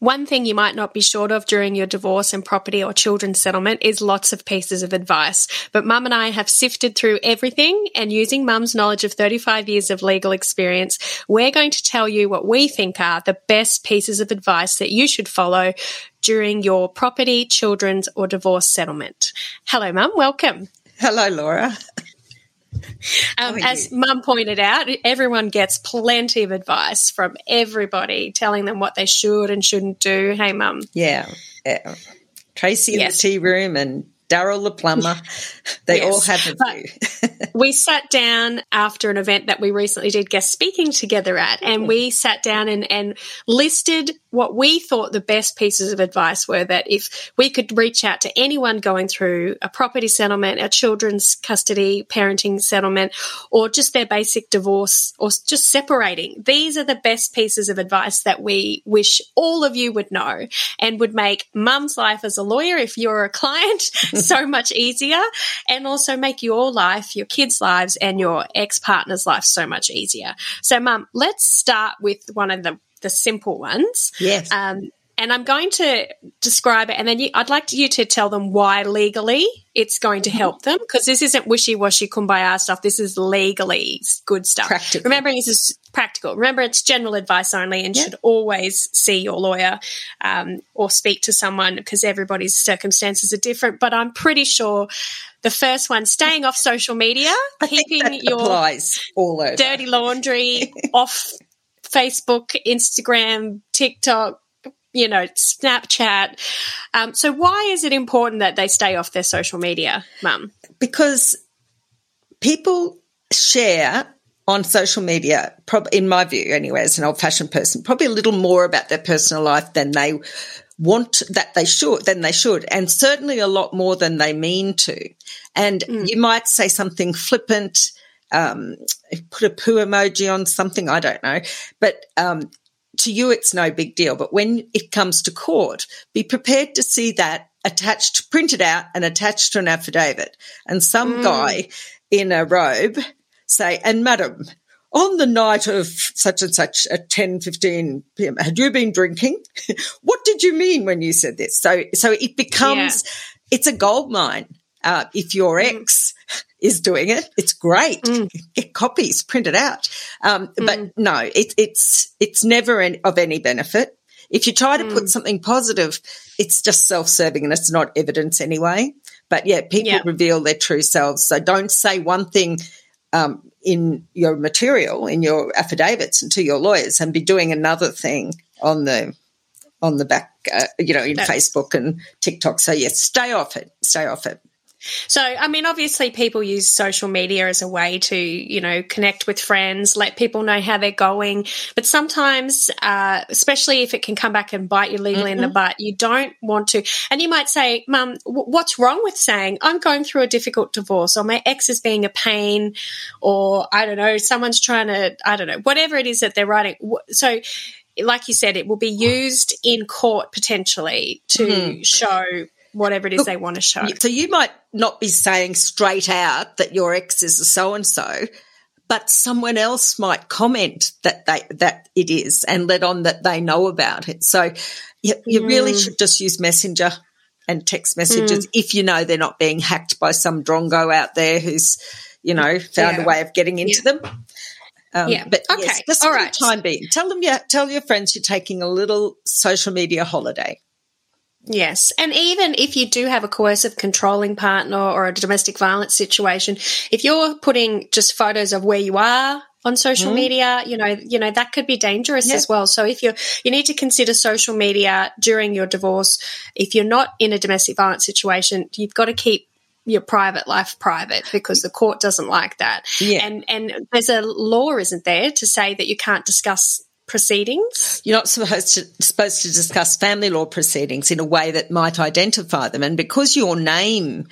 One thing you might not be short of during your divorce and property or children's settlement is lots of pieces of advice. But mum and I have sifted through everything and using mum's knowledge of 35 years of legal experience, we're going to tell you what we think are the best pieces of advice that you should follow during your property, children's or divorce settlement. Hello, mum. Welcome. Hello, Laura. Um, as Mum pointed out, everyone gets plenty of advice from everybody telling them what they should and shouldn't do. Hey, Mum. Yeah. yeah. Tracy in the tea room and Daryl the plumber. They yes. all have a view. we sat down after an event that we recently did guest speaking together at, and we sat down and, and listed what we thought the best pieces of advice were that if we could reach out to anyone going through a property settlement, a children's custody parenting settlement, or just their basic divorce or just separating, these are the best pieces of advice that we wish all of you would know and would make mum's life as a lawyer, if you're a client, so much easier and also make your life, your kids' lives, and your ex partner's life so much easier. So, mum, let's start with one of the the simple ones. Yes. Um, and I'm going to describe it, and then you, I'd like you to tell them why legally it's going to help them because this isn't wishy washy kumbaya stuff. This is legally good stuff. Practical. Remembering this is practical. Remember, it's general advice only, and yep. should always see your lawyer um, or speak to someone because everybody's circumstances are different. But I'm pretty sure the first one, staying off social media, keeping your all over. dirty laundry off Facebook, Instagram, TikTok, you know, Snapchat. Um, so, why is it important that they stay off their social media, Mum? Because people share on social media, prob- in my view, anyway, as an old fashioned person, probably a little more about their personal life than they want that they should, than they should, and certainly a lot more than they mean to. And mm. you might say something flippant um, put a poo emoji on something. I don't know, but um, to you, it's no big deal. But when it comes to court, be prepared to see that attached, printed out, and attached to an affidavit. And some mm. guy in a robe say, "And madam." On the night of such and such at 10, 15 p.m., had you been drinking? what did you mean when you said this? So, so it becomes, yeah. it's a gold mine. Uh, if your mm. ex is doing it. It's great. Mm. Get copies, print it out. Um, mm. But no, it, it's it's never an, of any benefit. If you try to mm. put something positive, it's just self-serving and it's not evidence anyway. But yeah, people yeah. reveal their true selves. So don't say one thing um, in your material, in your affidavits, and to your lawyers, and be doing another thing on the on the back, uh, you know, in That's- Facebook and TikTok. So yes, stay off it. Stay off it. So, I mean, obviously, people use social media as a way to, you know, connect with friends, let people know how they're going. But sometimes, uh, especially if it can come back and bite you legally mm-hmm. in the mm-hmm. butt, you don't want to. And you might say, Mum, what's wrong with saying I'm going through a difficult divorce, or my ex is being a pain, or I don't know, someone's trying to, I don't know, whatever it is that they're writing. So, like you said, it will be used in court potentially to mm-hmm. show whatever it is Look, they want to show. So you might not be saying straight out that your ex is a so and so, but someone else might comment that they that it is and let on that they know about it. So you, you mm. really should just use Messenger and text messages mm. if you know they're not being hacked by some drongo out there who's, you know, found yeah. a way of getting into yeah. them. Um, yeah. But okay. Yes, just All right. time being, tell them, yeah, tell your friends you're taking a little social media holiday. Yes. And even if you do have a coercive controlling partner or a domestic violence situation, if you're putting just photos of where you are on social mm. media, you know, you know, that could be dangerous as well. So if you you need to consider social media during your divorce, if you're not in a domestic violence situation, you've got to keep your private life private because the court doesn't like that. Yeah. And and there's a law, isn't there, to say that you can't discuss proceedings. You're not supposed to, supposed to discuss family law proceedings in a way that might identify them. And because your name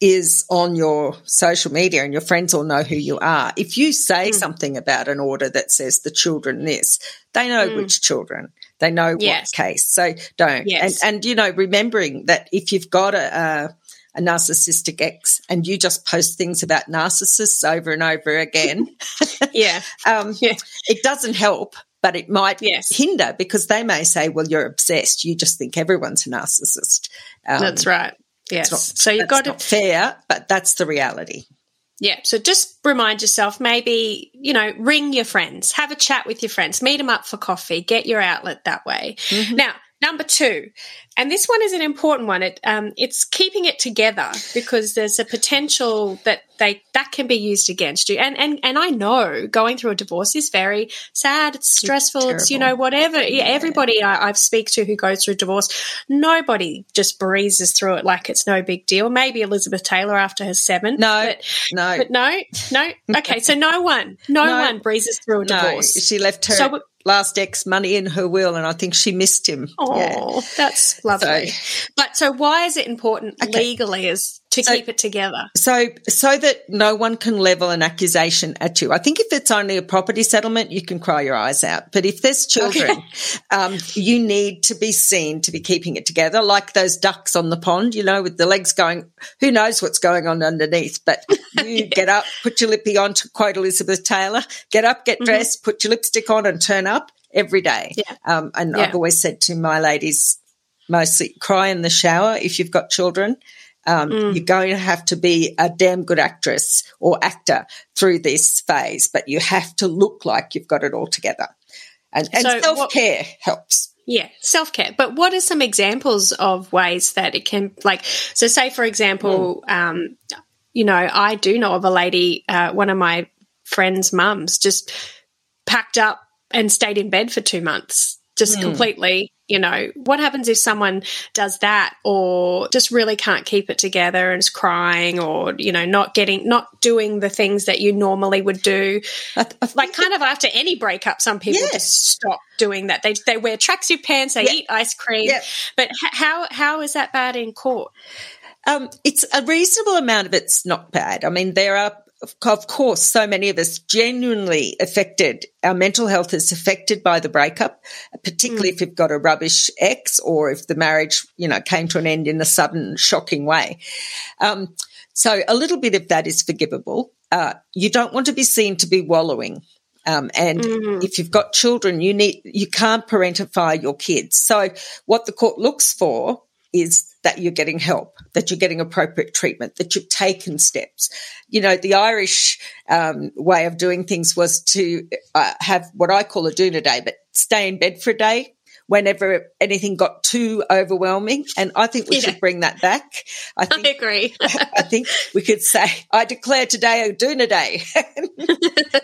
is on your social media and your friends all know who you are. If you say mm. something about an order that says the children this, they know mm. which children. They know yes. what case. So don't. Yes. And, and, you know, remembering that if you've got a, a a narcissistic ex and you just post things about narcissists over and over again. yeah. um, yeah. It doesn't help, but it might yes. hinder because they may say, well, you're obsessed. You just think everyone's a narcissist. Um, that's right. Yes. Not, so you've got to. fair, but that's the reality. Yeah. So just remind yourself maybe, you know, ring your friends, have a chat with your friends, meet them up for coffee, get your outlet that way. Mm-hmm. Now, Number two, and this one is an important one. It, um, it's keeping it together because there's a potential that they that can be used against you. And and and I know going through a divorce is very sad. It's stressful. It's, it's you know whatever. Yeah. Everybody I, I speak to who goes through divorce, nobody just breezes through it like it's no big deal. Maybe Elizabeth Taylor after her seven. No, but, no, but no, no. Okay, so no one, no, no one breezes through a divorce. No, she left her. So, last ex money in her will, and I think she missed him. Oh, yeah. that's lovely. So, but so, why is it important okay. legally as to so, keep it together? So, so that no one can level an accusation at you. I think if it's only a property settlement, you can cry your eyes out. But if there's children, okay. um, you need to be seen to be keeping it together, like those ducks on the pond. You know, with the legs going. Who knows what's going on underneath? But you yeah. get up, put your lippy on. To quote Elizabeth Taylor, get up, get mm-hmm. dressed, put your lipstick on, and turn up every day. Yeah. Um, and yeah. I've always said to my ladies, mostly cry in the shower if you've got children. Um, mm. You're going to have to be a damn good actress or actor through this phase, but you have to look like you've got it all together. And, and so self care helps. Yeah, self care. But what are some examples of ways that it can, like, so say, for example, mm. um, you know, I do know of a lady, uh, one of my friends' mums just packed up and stayed in bed for two months, just mm. completely. You know, what happens if someone does that or just really can't keep it together and is crying or, you know, not getting, not doing the things that you normally would do? I, I like, kind of after any breakup, some people yes. just stop doing that. They, they wear tracksuit pants, they eat ice cream. But how, how is that bad in court? Um, it's a reasonable amount of it's not bad. I mean, there are of course, so many of us genuinely affected. Our mental health is affected by the breakup, particularly mm. if you've got a rubbish ex or if the marriage, you know, came to an end in a sudden, shocking way. Um, so a little bit of that is forgivable. Uh, you don't want to be seen to be wallowing. Um, and mm. if you've got children, you need, you can't parentify your kids. So what the court looks for is that you're getting help, that you're getting appropriate treatment, that you've taken steps. You know, the Irish um, way of doing things was to uh, have what I call a doona day, but stay in bed for a day whenever anything got too overwhelming. And I think we yeah. should bring that back. I, think, I agree. I think we could say, I declare today a doona day.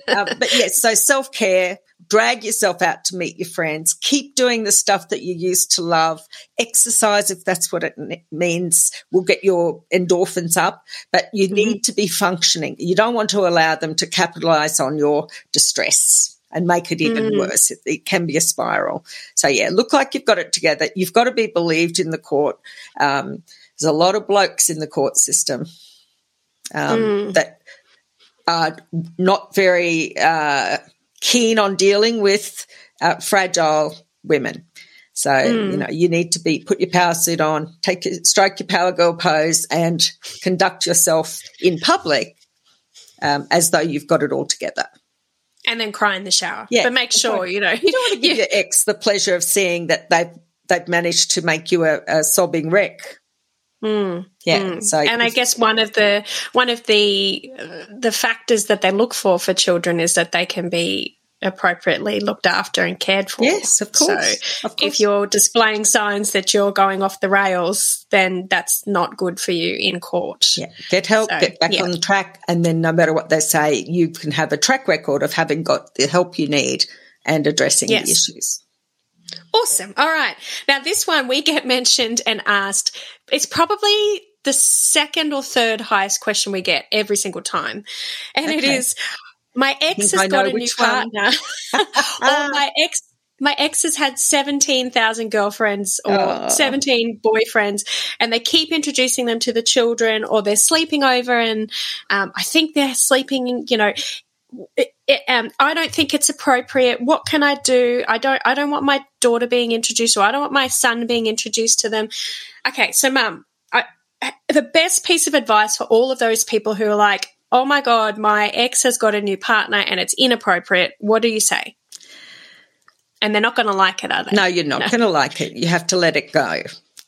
um, but yes, so self care, drag yourself out to meet your friends, keep doing the stuff that you used to love, exercise if that's what it means will get your endorphins up, but you mm-hmm. need to be functioning. You don't want to allow them to capitalize on your distress and make it even mm. worse. It, it, can be a spiral. So yeah, look like you've got it together. You've got to be believed in the court. Um, there's a lot of blokes in the court system um, mm. that are not very uh, keen on dealing with uh, fragile women. So, mm. you know, you need to be, put your power suit on, take strike your power girl pose and conduct yourself in public um, as though you've got it all together. And then cry in the shower. Yeah. But make sure, you know. You don't want to give your ex the pleasure of seeing that they've, they've managed to make you a, a sobbing wreck. Mm, yeah. Mm. So, and I guess one of the one of the uh, the factors that they look for for children is that they can be appropriately looked after and cared for. Yes, of course. So of course. if you're displaying signs that you're going off the rails, then that's not good for you in court. Yeah. Get help, so, get back yeah. on track, and then no matter what they say, you can have a track record of having got the help you need and addressing yes. the issues. Awesome. All right. Now, this one we get mentioned and asked. It's probably the second or third highest question we get every single time. And okay. it is my ex has got a new partner, or my ex my ex has had 17,000 girlfriends or Oh. 17 boyfriends and they keep introducing them to the children or they're sleeping over and um, I think they're sleeping, you know, it, it, um, I don't think it's appropriate. What can I do? I don't, I don't want my daughter being introduced or I don't want my son being introduced to them. Okay. So mum, I, the best piece of advice for all of those people who are like, oh my God, my ex has got a new partner and it's inappropriate. What do you say? And they're not going to like it, are they? No, you're not going to like it. You have to let it go.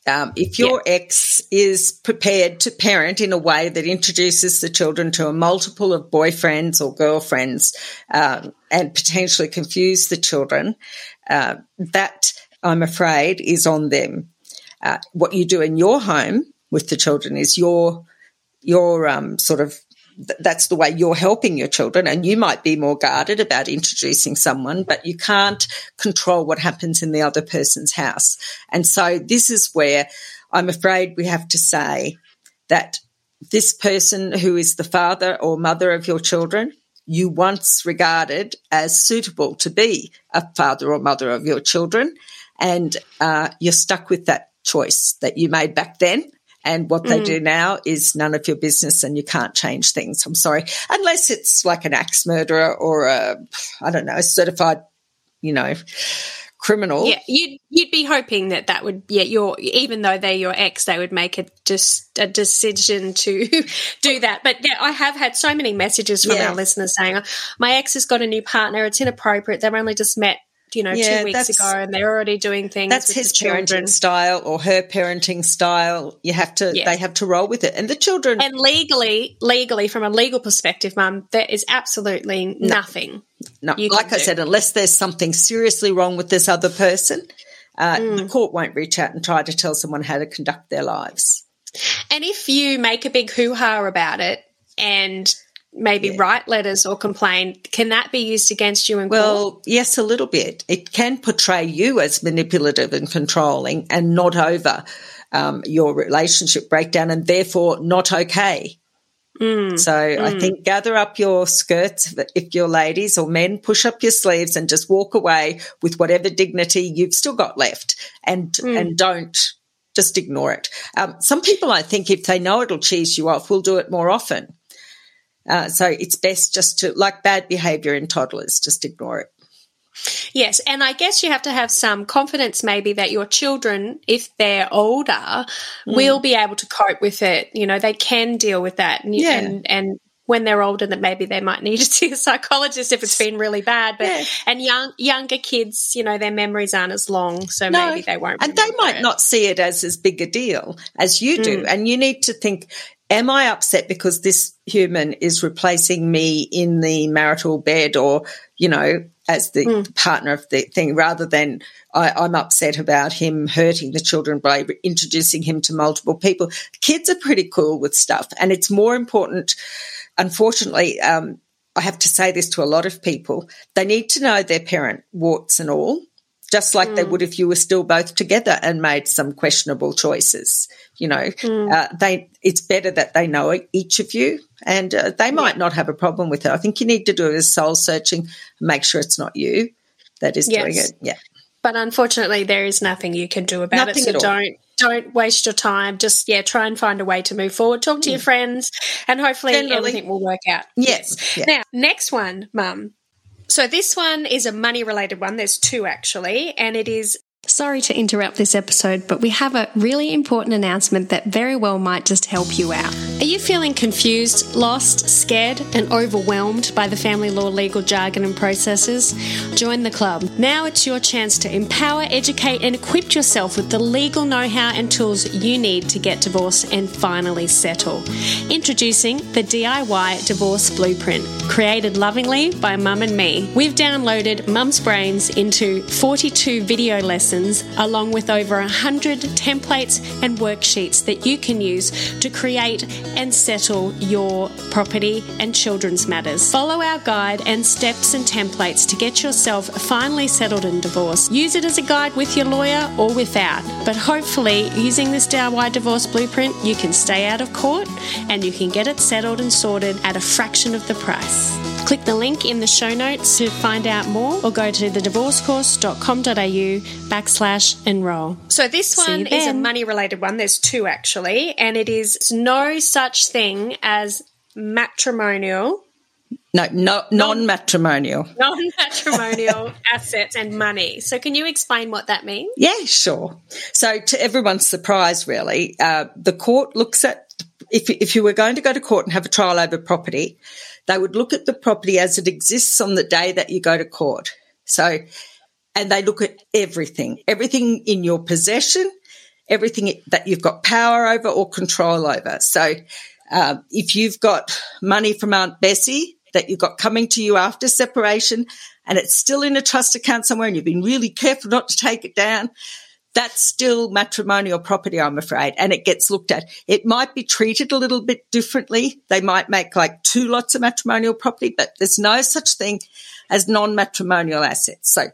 Um, if your ex is prepared to parent in a way that introduces the children to a multiple of boyfriends or girlfriends um, and potentially confuse the children, uh, that I'm afraid is on them. Uh, what you do in your home with the children is your your um, sort of th- that's the way you're helping your children and you might be more guarded about introducing someone but you can't control what happens in the other person's house. And so this is where i'm afraid we have to say that this person who is the father or mother of your children you once regarded as suitable to be a father or mother of your children and uh, you're stuck with that choice that you made back then and what they mm. do now is none of your business and you can't change things. I'm sorry. Unless it's like an axe murderer or a, I don't know, a certified, you know, criminal. Yeah, you'd you'd be hoping that that would yeah your even though they're your ex, they would make a just a decision to do that. But yeah, I have had so many messages from Yeah. our listeners saying, "Oh, "My ex has got a new partner. It's inappropriate. They've only just met." You know, Yeah, two weeks ago, and they're already doing things. That's with his parenting style or her parenting style. You have to, Yeah. they have to roll with it. And the children, And legally, legally, from a legal perspective, Mum, there is absolutely nothing. no, you like I do. said, unless there's something seriously wrong with this other person, uh, Mm. the court won't reach out and try to tell someone how to conduct their lives. And if you make a big hoo ha about it and maybe write letters or complain, can that be used against you in court? Well, yes, a little bit. It can portray you as manipulative and controlling and not over um, your relationship breakdown and therefore not okay. So I think gather up your skirts if you're ladies or men, push up your sleeves and just walk away with whatever dignity you've still got left and and don't just ignore it. Um, some people, I think, if they know it'll cheese you off, will do it more often. Uh, so it's best just to, like bad behavior in toddlers, just ignore it. Yes, and I guess you have to have some confidence maybe that your children, if they're older, Mm. will be able to cope with it. You know, they can deal with that. And, Yeah. and, and when they're older, that maybe they might need to see a psychologist if it's been really bad. But Yeah. and young younger kids, you know, their memories aren't as long, so No, maybe they won't. And they might it. not see it as as big a deal as you do. And you need to think, am I upset because this human is replacing me in the marital bed or, you know, as the partner of the thing rather than I, I'm upset about him hurting the children by introducing him to multiple people. Kids are pretty cool with stuff. And it's more important, unfortunately, um, I have to say this to a lot of people. They need to know their parent, warts and all, just like they would if you were still both together and made some questionable choices. You know, uh, they it's better that they know each of you, and uh, they might not have a problem with it. I think you need to do a soul searching, make sure it's not you that is doing it. Yeah, But unfortunately, there is nothing you can do about Nothing it. So at all. don't don't waste your time. Just yeah, try and find a way to move forward. Talk to your friends, and hopefully Generally. everything will work out. Yes, yeah. Now, next one, Mum. So this one is a money related one. There's two actually, and it is. Sorry to interrupt this episode, but we have a really important announcement that very well might just help you out. Are you feeling confused, lost, scared, and overwhelmed by the family law legal jargon and processes? Join the club. Now it's your chance to empower, educate, and equip yourself with the legal know how and tools you need to get divorced and finally settle. Introducing the DIY Divorce Blueprint, created lovingly by Mum and me. We've downloaded Mum's Brains into 42 video lessons along with over 100 templates and worksheets that you can use to create and settle your property and children's matters. Follow our guide and steps and templates to get yourself finally settled in divorce. Use it as a guide with your lawyer or without, but hopefully, using this DIY divorce blueprint, you can stay out of court and you can get it settled and sorted at a fraction of the price. Click the link in the show notes to find out more or go to thedivorcecourse.com.au backslash enroll. So this one is a money related one. There's two actually, and it is no such thing as matrimonial no, no non-matrimonial. Non-matrimonial assets and money. So, can you explain what that means? Yeah, sure. So, to everyone's surprise, really, uh, the court looks at if if you were going to go to court and have a trial over property, they would look at the property as it exists on the day that you go to court. So, and they look at everything, everything in your possession, everything that you've got power over or control over. So, uh, if you've got money from Aunt Bessie that you've got coming to you after separation and it's still in a trust account somewhere and you've been really careful not to take it down, that's still matrimonial property, I'm afraid, and it gets looked at. It might be treated a little bit differently. They might make like two lots of matrimonial property, but there's no such thing as non-matrimonial assets. So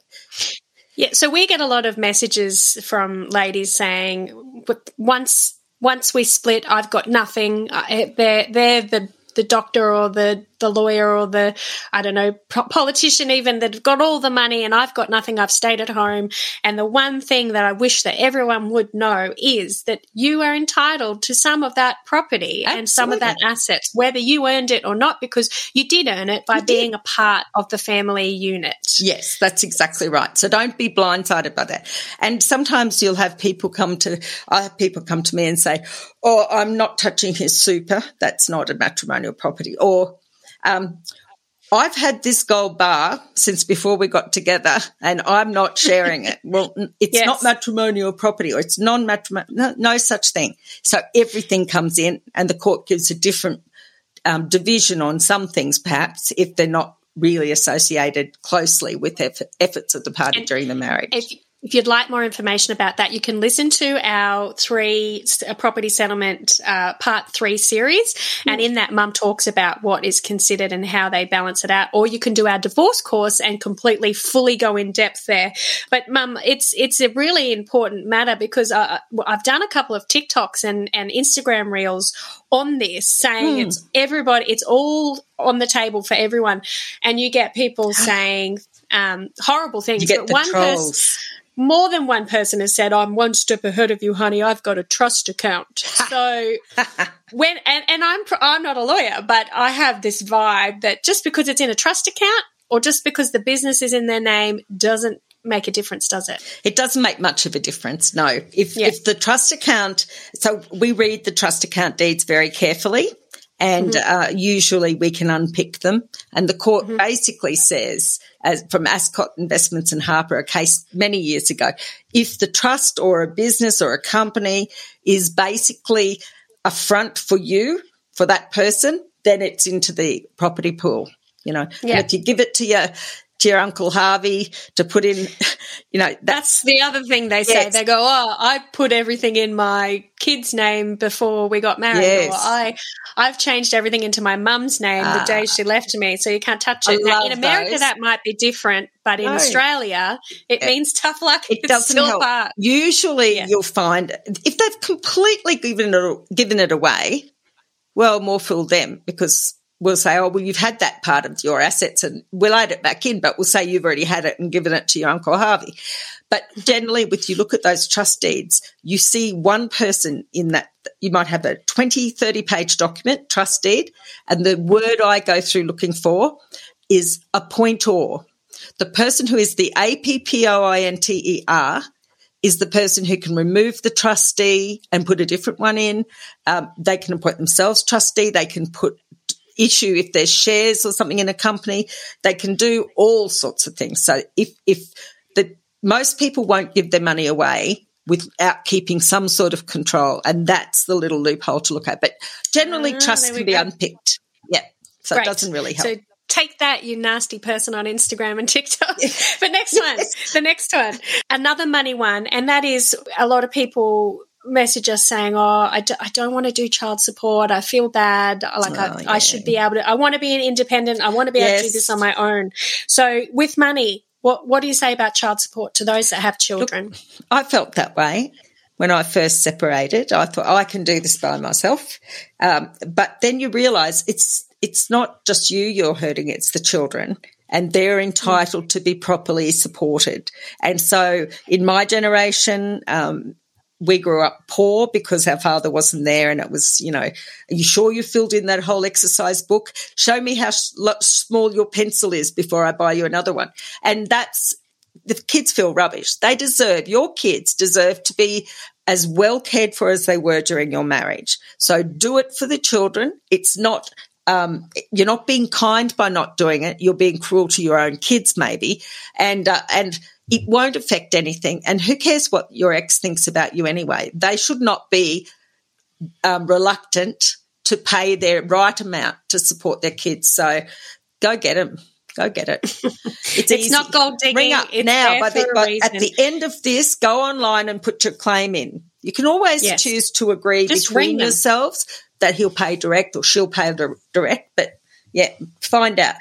yeah, so we get a lot of messages from ladies saying, once once we split, I've got nothing. Uh, they're they're the the doctor or the the lawyer or the I don't know politician even that got all the money and I've got nothing. I've stayed at home. And the one thing that I wish that everyone would know is that you are entitled to some of that property Absolutely. and some of that assets, whether you earned it or not, because you did earn it by you being did. a part of the family unit. Yes, that's exactly right. So don't be blindsided by that. And sometimes you'll have people come to I have people come to me and say, "Oh, I'm not touching his super. That's not a matrimonial property." Or um, I've had this gold bar since before we got together and I'm not sharing it. Well, it's yes. not matrimonial property or it's non matrimonial, no, no, such thing. So everything comes in and the court gives a different um, division on some things, perhaps, if they're not really associated closely with effort, efforts of the party and during the marriage. If, if you'd like more information about that, you can listen to our three property settlement uh, part three series. Mm. And in that, mum talks about what is considered and how they balance it out. Or you can do our divorce course and completely fully go in depth there. But mum, it's, it's a really important matter because uh, I've done a couple of TikToks and, and Instagram reels on this saying mm. it's everybody, it's all on the table for everyone. And you get people saying, um, horrible things. You get but one person more than one person has said, I'm one step ahead of you, honey. I've got a trust account. so when, and, and I'm, I'm not a lawyer, but I have this vibe that just because it's in a trust account or just because the business is in their name doesn't make a difference, does it? It doesn't make much of a difference. No. If, if the trust account, so we read the trust account deeds very carefully and mm-hmm. uh, usually we can unpick them. And the court mm-hmm. basically says, as from Ascot Investments and Harper, a case many years ago, if the trust or a business or a company is basically a front for you, for that person, then it's into the property pool. You know, yeah. if you give it to your to your Uncle Harvey to put in, you know, that's, that's the other thing they say. Yes. They go, Oh, I put everything in my kid's name before we got married. Yes. Or I, I've changed everything into my mum's name ah. the day she left me. So you can't touch it. Now, in America, those. that might be different, but in no. Australia, it, it, means tough luck. It it's doesn't help. Part. Usually yeah. you'll find if they've completely given it, given it away, well, more fool them because we'll say, oh, well, you've had that part of your assets and we'll add it back in, but we'll say you've already had it and given it to your Uncle Harvey. But generally, with you look at those trust deeds, you see one person in that. You might have a 20, 30 page document, trust deed, and the word I go through looking for is appointor. The person who is the A P P O I N T E R is the person who can remove the trustee and put a different one in. Um, they can appoint themselves trustee. They can put issue if there's shares or something in a company. They can do all sorts of things. So if, if the most people won't give their money away without keeping some sort of control. And that's the little loophole to look at. But generally, ah, trust can be go. unpicked. Yeah. So it doesn't really help. So take that, you nasty person on Instagram and TikTok. but next one, the next one, another money one. And that is a lot of people message us saying, "Oh, I d- I don't want to do child support. I feel bad. Like oh, I, yeah. I should be able to. I want to be an independent. I want to be yes. able to do this on my own." So, with money, what what do you say about child support to those that have children? Look, I felt that way when I first separated. I thought, "Oh, I can do this by myself," um, but then you realise it's it's not just you you're hurting, it's the children and they're entitled to be properly supported. And so in my generation, um, we grew up poor because our father wasn't there and it was, you know, are you sure you filled in that whole exercise book? Show me how small your pencil is before I buy you another one. And that's, the kids feel rubbish. They deserve, your kids deserve to be as well cared for as they were during your marriage. So do it for the children. It's not um, you're not being kind by not doing it. You're being cruel to your own kids, maybe, and uh, and it won't affect anything. And who cares what your ex thinks about you anyway? They should not be um, reluctant to pay their right amount to support their kids. So go get them. Go get it. It's, it's not gold digging. Ring up it's now. By the, by, at the end of this, go online and put your claim in. You can always yes. choose to agree Just between yourselves that he'll pay direct or she'll pay direct. But yeah, find out.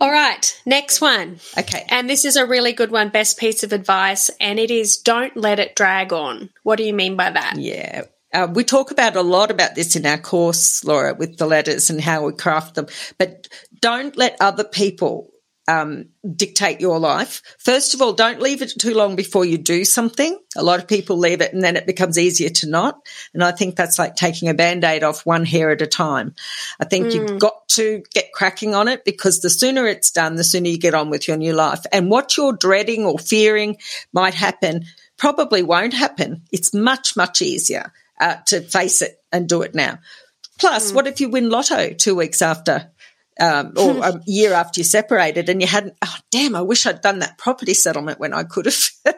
All right, next one. Okay. And this is a really good one, best piece of advice, and it is don't let it drag on. What do you mean by that? Yeah. Uh, we talk about a lot about this in our course, Laura, with the letters and how we craft them. But don't let other people um, dictate your life. First of all, don't leave it too long before you do something. A lot of people leave it and then it becomes easier to not. And I think that's like taking a band aid off one hair at a time. I think mm. you've got to get cracking on it because the sooner it's done, the sooner you get on with your new life. And what you're dreading or fearing might happen probably won't happen. It's much, much easier uh, to face it and do it now. Plus, mm. what if you win lotto two weeks after um, or a year after you separated and you hadn't, oh, damn, I wish I'd done that property settlement when I could have.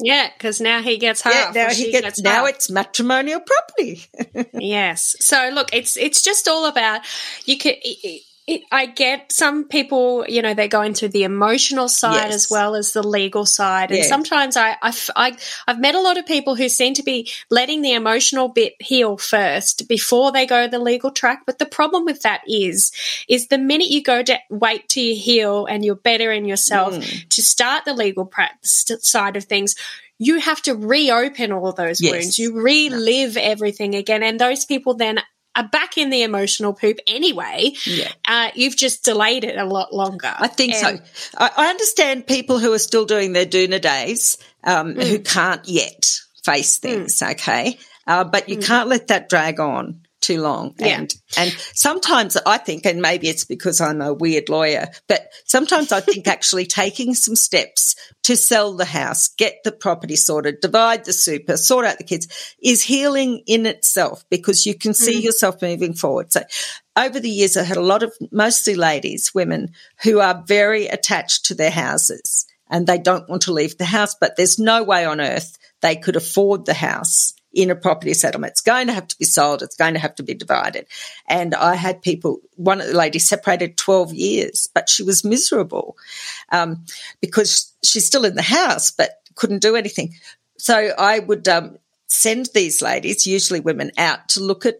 yeah, because now he gets half. Yeah, now he gets, gets now it's matrimonial property. yes. So look, it's, it's just all about, you could, it, I get some people, you know, they're going through the emotional side yes. as well as the legal side. And yeah. sometimes I, I, I, I've met a lot of people who seem to be letting the emotional bit heal first before they go the legal track. But the problem with that is, is the minute you go to wait till you heal and you're better in yourself mm. to start the legal practice side of things, you have to reopen all those yes. wounds. You relive everything again. And those people then are back in the emotional poop anyway. Yeah. Uh, you've just delayed it a lot longer. I think and- so. I, I, understand people who are still doing their doona days um, mm. who can't yet face things, mm. okay? Uh, but you mm. can't let that drag on too long. And, and sometimes I think, and maybe it's because I'm a weird lawyer, but sometimes I think actually taking some steps to sell the house, get the property sorted, divide the super, sort out the kids is healing in itself because you can see mm. yourself moving forward. So over the years, I had a lot of mostly ladies, women who are very attached to their houses and they don't want to leave the house, but there's no way on earth they could afford the house in a property settlement. It's going to have to be sold. It's going to have to be divided. And I had people, one of the ladies separated 12 years, but she was miserable um, because she's still in the house, but couldn't do anything. So I would um, send these ladies, usually women, out to look at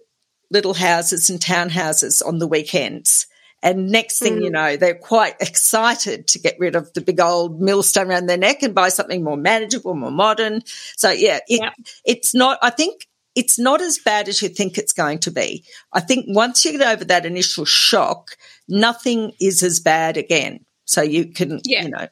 little houses and townhouses on the weekends and next thing mm. you know, they're quite excited to get rid of the big old millstone around their neck and buy something more manageable, more modern. So yeah, it, yeah. it's not, I think it's not as bad as you think it's going to be. I think once you get over that initial shock, nothing is as bad again. So you can, yeah. you know,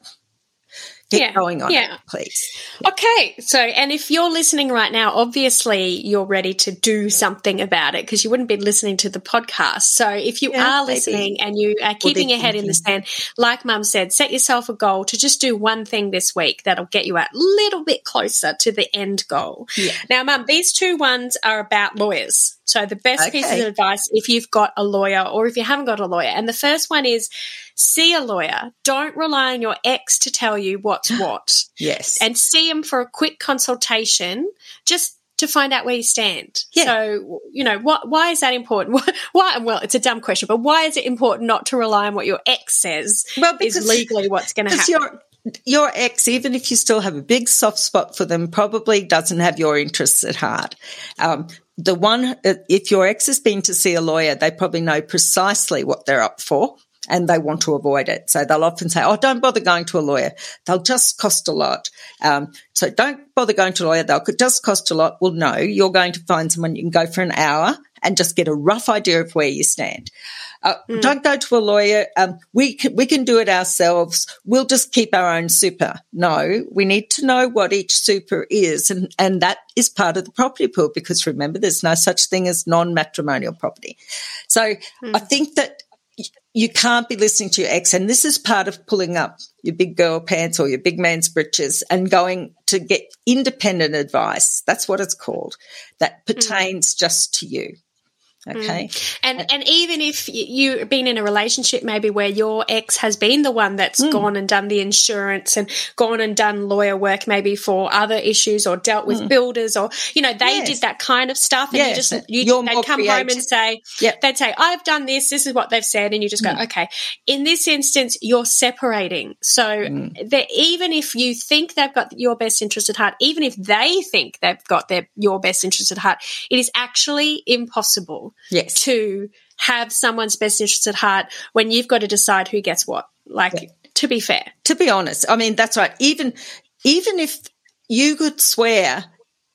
Get yeah, going on yeah. it, please. Okay. So, and if you're listening right now, obviously you're ready to do something about it because you wouldn't be listening to the podcast. So, if you yeah, are listening maybe. and you are keeping your head in the sand, like mum said, set yourself a goal to just do one thing this week that'll get you a little bit closer to the end goal. Yeah. Now, mum, these two ones are about lawyers. So the best okay. piece of advice if you've got a lawyer or if you haven't got a lawyer. And the first one is see a lawyer. Don't rely on your ex to tell you what's what. yes. And see him for a quick consultation just to find out where you stand. Yeah. So, you know, what, why is that important? Why, well, it's a dumb question, but why is it important not to rely on what your ex says well, because, is legally what's going to happen? Your, your ex, even if you still have a big soft spot for them, probably doesn't have your interests at heart. Um, the one, if your ex has been to see a lawyer, they probably know precisely what they're up for. And they want to avoid it. So they'll often say, Oh, don't bother going to a lawyer. They'll just cost a lot. Um, so don't bother going to a lawyer. They'll just cost a lot. Well, no, you're going to find someone you can go for an hour and just get a rough idea of where you stand. Uh, mm. Don't go to a lawyer. Um, we can, we can do it ourselves. We'll just keep our own super. No, we need to know what each super is, and and that is part of the property pool because remember, there's no such thing as non-matrimonial property. So mm. I think that you can't be listening to your ex. And this is part of pulling up your big girl pants or your big man's breeches and going to get independent advice. That's what it's called. That hmm. pertains mm. just to you. Okay. Mm. And and even if you've been in a relationship maybe where your ex has been the one that's mm. gone and done the insurance and gone and done lawyer work maybe for other issues or dealt with mm. builders or you know they yes. did that kind of stuff and yes. you just you You're they'd come creative. home and say yep. they'd say I've done this this is what they've said and you just go mm. okay. In this instance you're separating. So mm. that even if you think they've got your best interest at heart even if they think they've got their your best interest at heart it is actually impossible yes. to have someone's best interest at heart when you've got to decide who gets what. Like, yeah. to be fair. To be honest, I mean, that's right. Even, even if you could swear,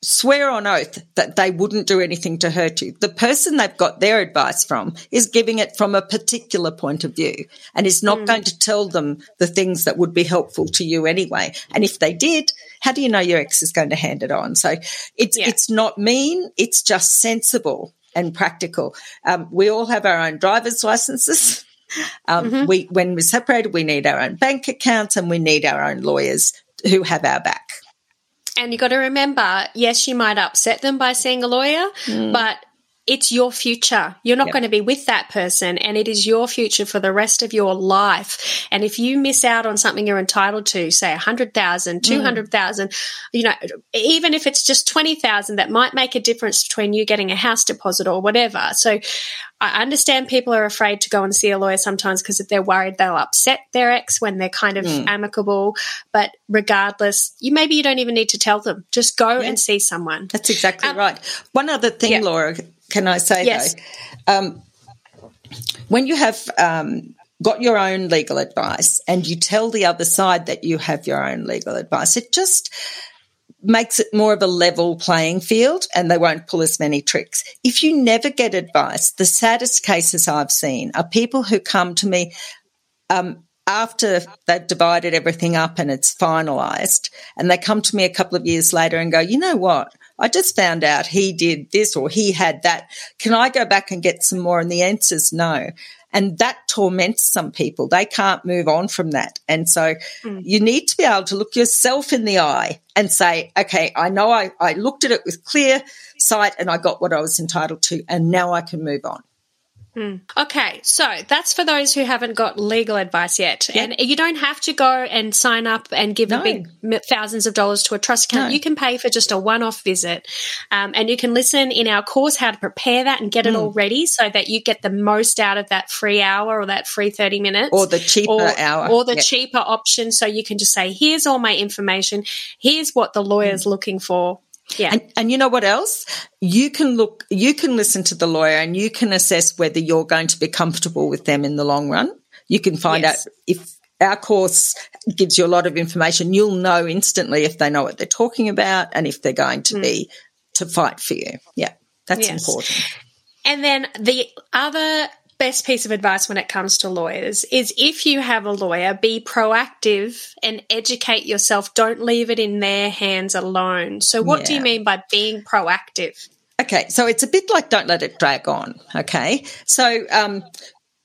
swear on oath that they wouldn't do anything to hurt you, the person they've got their advice from is giving it from a particular point of view and is not mm. going to tell them the things that would be helpful to you anyway. And if they did, how do you know your ex is going to hand it on? So it's, yeah. it's not mean. It's just sensible and practical. Um, we all have our own driver's licenses. Um, mm-hmm. We, when we're separated, we need our own bank accounts and we need our own lawyers who have our back. And you got to remember, yes, you might upset them by seeing a lawyer, mm. but it's your future. You're not yep. going to be with that person and it is your future for the rest of your life. And if you miss out on something you're entitled to, say 100,000, 200,000, mm. you know, even if it's just 20,000, that might make a difference between you getting a house deposit or whatever. So I understand people are afraid to go and see a lawyer sometimes because if they're worried they'll upset their ex when they're kind of mm. amicable. But regardless, you maybe you don't even need to tell them. Just go yeah. and see someone. That's exactly um, right. One other thing, yeah. Laura, can I say yes. though? Um, when you have um, got your own legal advice and you tell the other side that you have your own legal advice, it just makes it more of a level playing field and they won't pull as many tricks. If you never get advice, the saddest cases I've seen are people who come to me um, after they've divided everything up and it's finalized and they come to me a couple of years later and go, you know what? I just found out he did this or he had that. Can I go back and get some more? And the answer is no. And that torments some people. They can't move on from that. And so mm. you need to be able to look yourself in the eye and say, okay, I know I, I looked at it with clear sight and I got what I was entitled to. And now I can move on. Mm. Okay, so that's for those who haven't got legal advice yet. Yep. And you don't have to go and sign up and give no. big thousands of dollars to a trust account. No. You can pay for just a one off visit. Um, and you can listen in our course how to prepare that and get it mm. all ready so that you get the most out of that free hour or that free 30 minutes. Or the cheaper or, hour. Or the yep. cheaper option. So you can just say, here's all my information. Here's what the lawyer's mm. looking for. Yeah. And, and you know what else? You can look, you can listen to the lawyer and you can assess whether you're going to be comfortable with them in the long run. You can find yes. out if our course gives you a lot of information. You'll know instantly if they know what they're talking about and if they're going to mm. be to fight for you. Yeah. That's yes. important. And then the other best piece of advice when it comes to lawyers is if you have a lawyer, be proactive and educate yourself. Don't leave it in their hands alone. So, what yeah. do you mean by being proactive? Okay, so it's a bit like don't let it drag on. Okay, so um,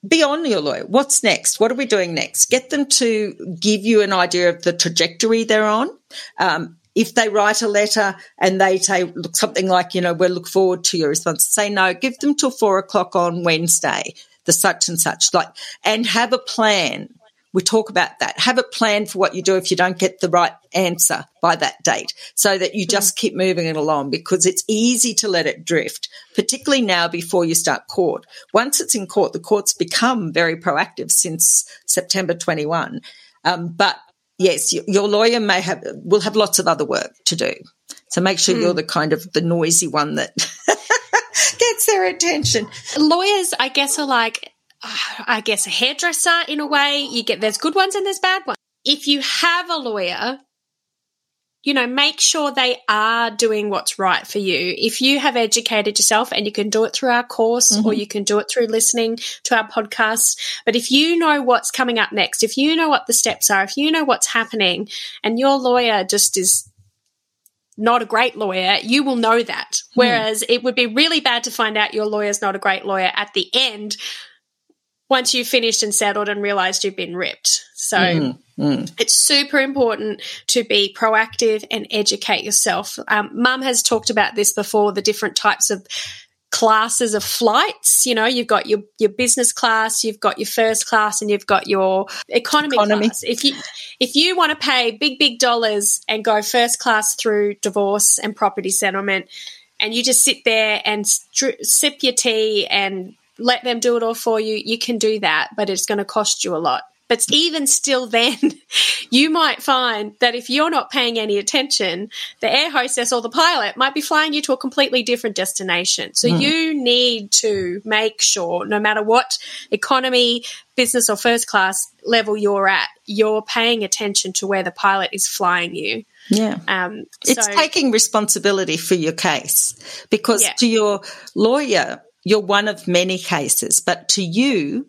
be on your lawyer. What's next? What are we doing next? Get them to give you an idea of the trajectory they're on. Um, if they write a letter and they say look, something like, you know, we'll look forward to your response, say no, give them till four o'clock on Wednesday, the such and such, like, and have a plan. We talk about that. Have a plan for what you do if you don't get the right answer by that date so that you just keep moving it along because it's easy to let it drift, particularly now before you start court. Once it's in court, the court's become very proactive since September 21. Um, but yes, your lawyer may have, will have lots of other work to do. So make sure mm. you're the kind of the noisy one that gets their attention. Lawyers, I guess, are like I guess, a hairdresser in a way. You get, there's good ones and there's bad ones. If you have a lawyer, you know, make sure they are doing what's right for you. If you have educated yourself and you can do it through our course mm-hmm. or you can do it through listening to our podcast, but if you know what's coming up next, if you know what the steps are, if you know what's happening and your lawyer just is not a great lawyer, you will know that. Hmm. Whereas it would be really bad to find out your lawyer's not a great lawyer at the end once you've finished and settled and realized you've been ripped. So mm, mm. it's super important to be proactive and educate yourself. Um, Mum has talked about this before the different types of classes of flights. You know, you've got your, your business class, you've got your first class, and you've got your economy, economy. class. If you if you want to pay big big dollars and go first class through divorce and property settlement, and you just sit there and sip your tea and let them do it all for you, you can do that, but it's going to cost you a lot. But even still, then you might find that if you're not paying any attention, the air hostess or the pilot might be flying you to a completely different destination. So mm. you need to make sure, no matter what economy, business, or first class level you're at, you're paying attention to where the pilot is flying you. Yeah. Um, it's so, taking responsibility for your case because yeah. to your lawyer, you're one of many cases, but to you,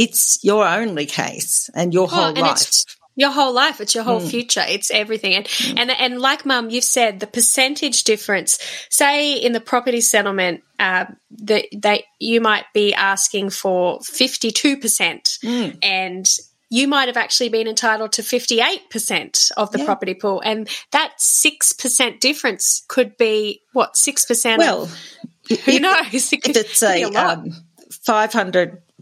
it's your only case and your oh, whole and life. Your whole life, it's your whole mm. future, it's everything. And, mm. and and like mum, you've said the percentage difference. Say in the property settlement, uh, that they you might be asking for fifty two percent, mm. and you might have actually been entitled to 58% of the yeah. property pool. And that 6% difference could be what, 6%? Well, of, who knows? It if it's a, a um,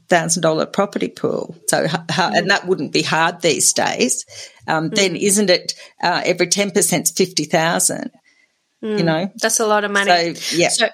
$500,000 property pool, so mm. and that wouldn't be hard these days, um, mm. then isn't it uh, every 10% is 50,000? Mm. You know? That's a lot of money. So, yeah. So,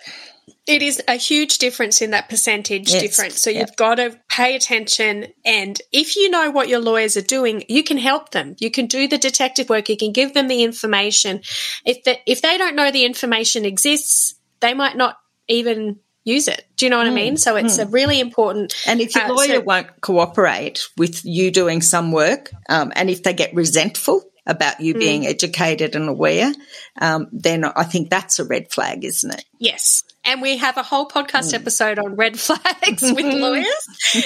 it is a huge difference in that percentage yes. difference. So you've got to pay attention. And if you know what your lawyers are doing, you can help them. You can do the detective work. You can give them the information. If the, if they don't know the information exists, they might not even use it. Do you know what mm. I mean? So it's mm. a really important. And if your uh, lawyer so, won't cooperate with you doing some work, um, and if they get resentful about you mm. being educated and aware, um, then I think that's a red flag, isn't it? Yes. And we have a whole podcast mm. episode on red flags with lawyers.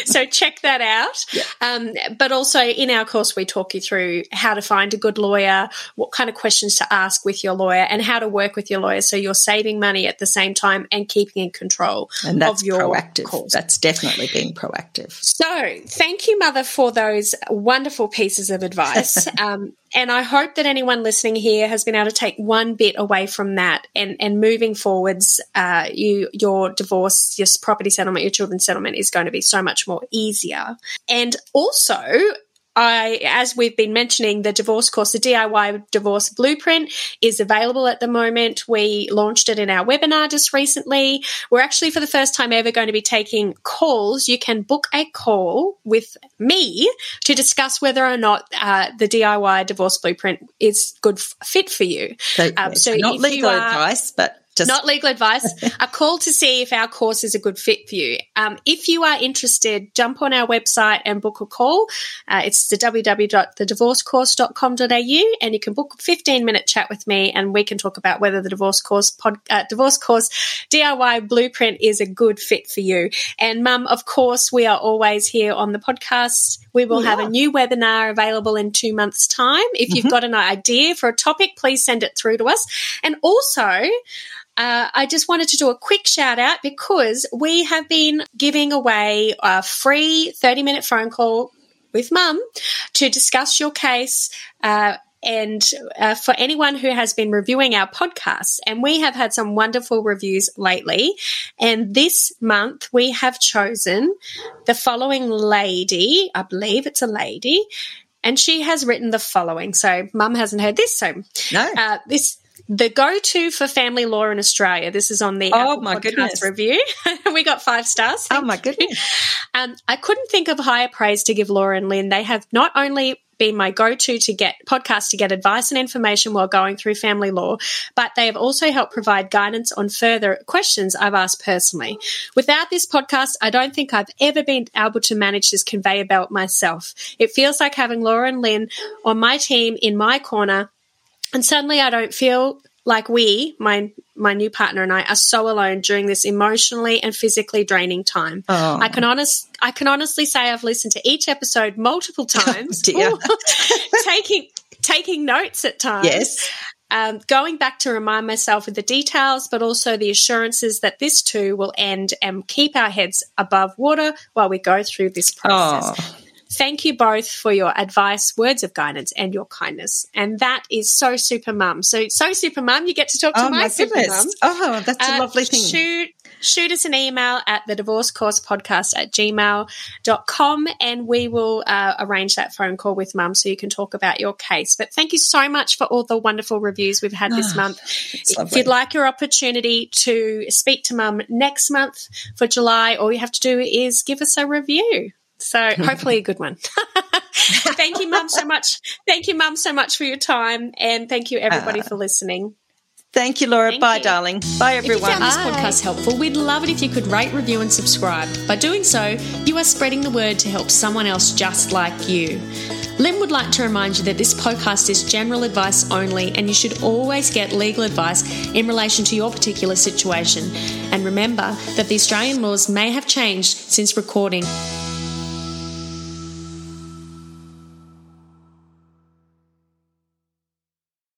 So check that out. Yeah. Um, but also in our course, we talk you through how to find a good lawyer, what kind of questions to ask with your lawyer, and how to work with your lawyer so you're saving money at the same time and keeping in control and that's of your proactive. Course. That's definitely being proactive. So thank you, Mother, for those wonderful pieces of advice. um, and I hope that anyone listening here has been able to take one bit away from that and, and moving forwards, uh, you your divorce, your property settlement, your children's settlement is going to be so much more easier. And also, I, as we've been mentioning, the divorce course, the DIY divorce blueprint is available at the moment. We launched it in our webinar just recently. We're actually, for the first time ever, going to be taking calls. You can book a call with me to discuss whether or not uh, the DIY divorce blueprint is good f- fit for you. So, um, so not legal are, advice, but just- Not legal advice. a call to see if our course is a good fit for you. Um, if you are interested, jump on our website and book a call. Uh, it's the www.thedivorcecourse.com.au and you can book a 15 minute chat with me and we can talk about whether the divorce course pod, uh, divorce course DIY blueprint is a good fit for you. And mum, of course, we are always here on the podcast. We will yeah. have a new webinar available in two months time. If you've mm-hmm. got an idea for a topic, please send it through to us. And also, uh, I just wanted to do a quick shout out because we have been giving away a free 30 minute phone call with mum to discuss your case. Uh, and uh, for anyone who has been reviewing our podcast, and we have had some wonderful reviews lately. And this month we have chosen the following lady, I believe it's a lady, and she has written the following. So, mum hasn't heard this. So, no. Uh, this the go-to for family law in Australia. This is on the oh Apple my Podcast goodness. review. we got five stars. Oh my goodness! Um, I couldn't think of higher praise to give Laura and Lynn. They have not only been my go-to to get podcast to get advice and information while going through family law, but they have also helped provide guidance on further questions I've asked personally. Without this podcast, I don't think I've ever been able to manage this conveyor belt myself. It feels like having Laura and Lynn on my team in my corner and suddenly I don't feel like we, my my new partner and I, are so alone during this emotionally and physically draining time. Oh. I can honest I can honestly say I've listened to each episode multiple times, dear. taking taking notes at times. Yes. Um, going back to remind myself of the details, but also the assurances that this too will end and keep our heads above water while we go through this process. Oh. Thank you both for your advice, words of guidance, and your kindness. And that is so super mum. So, so super mum, you get to talk to Oh my, my super mum. Oh, that's a Uh, lovely thing. Shoot, shoot us an email at the divorce course podcast at gmail.com and we will uh, arrange that phone call with mum so you can talk about your case. But thank you so much for all the wonderful reviews we've had this month. If you'd like your opportunity to speak to mum next month for July, all you have to do is give us a review. So hopefully a good one. thank you, mum, so much. Thank you, mum, so much for your time, and thank you everybody uh, for listening. Thank you, Laura. Thank Bye, you. darling. Bye, everyone. If you found this Bye. podcast helpful, we'd love it if you could rate, review, and subscribe. By doing so, you are spreading the word to help someone else just like you. Lynn would like to remind you that this podcast is general advice only, and you should always get legal advice in relation to your particular situation. And remember that the Australian laws may have changed since recording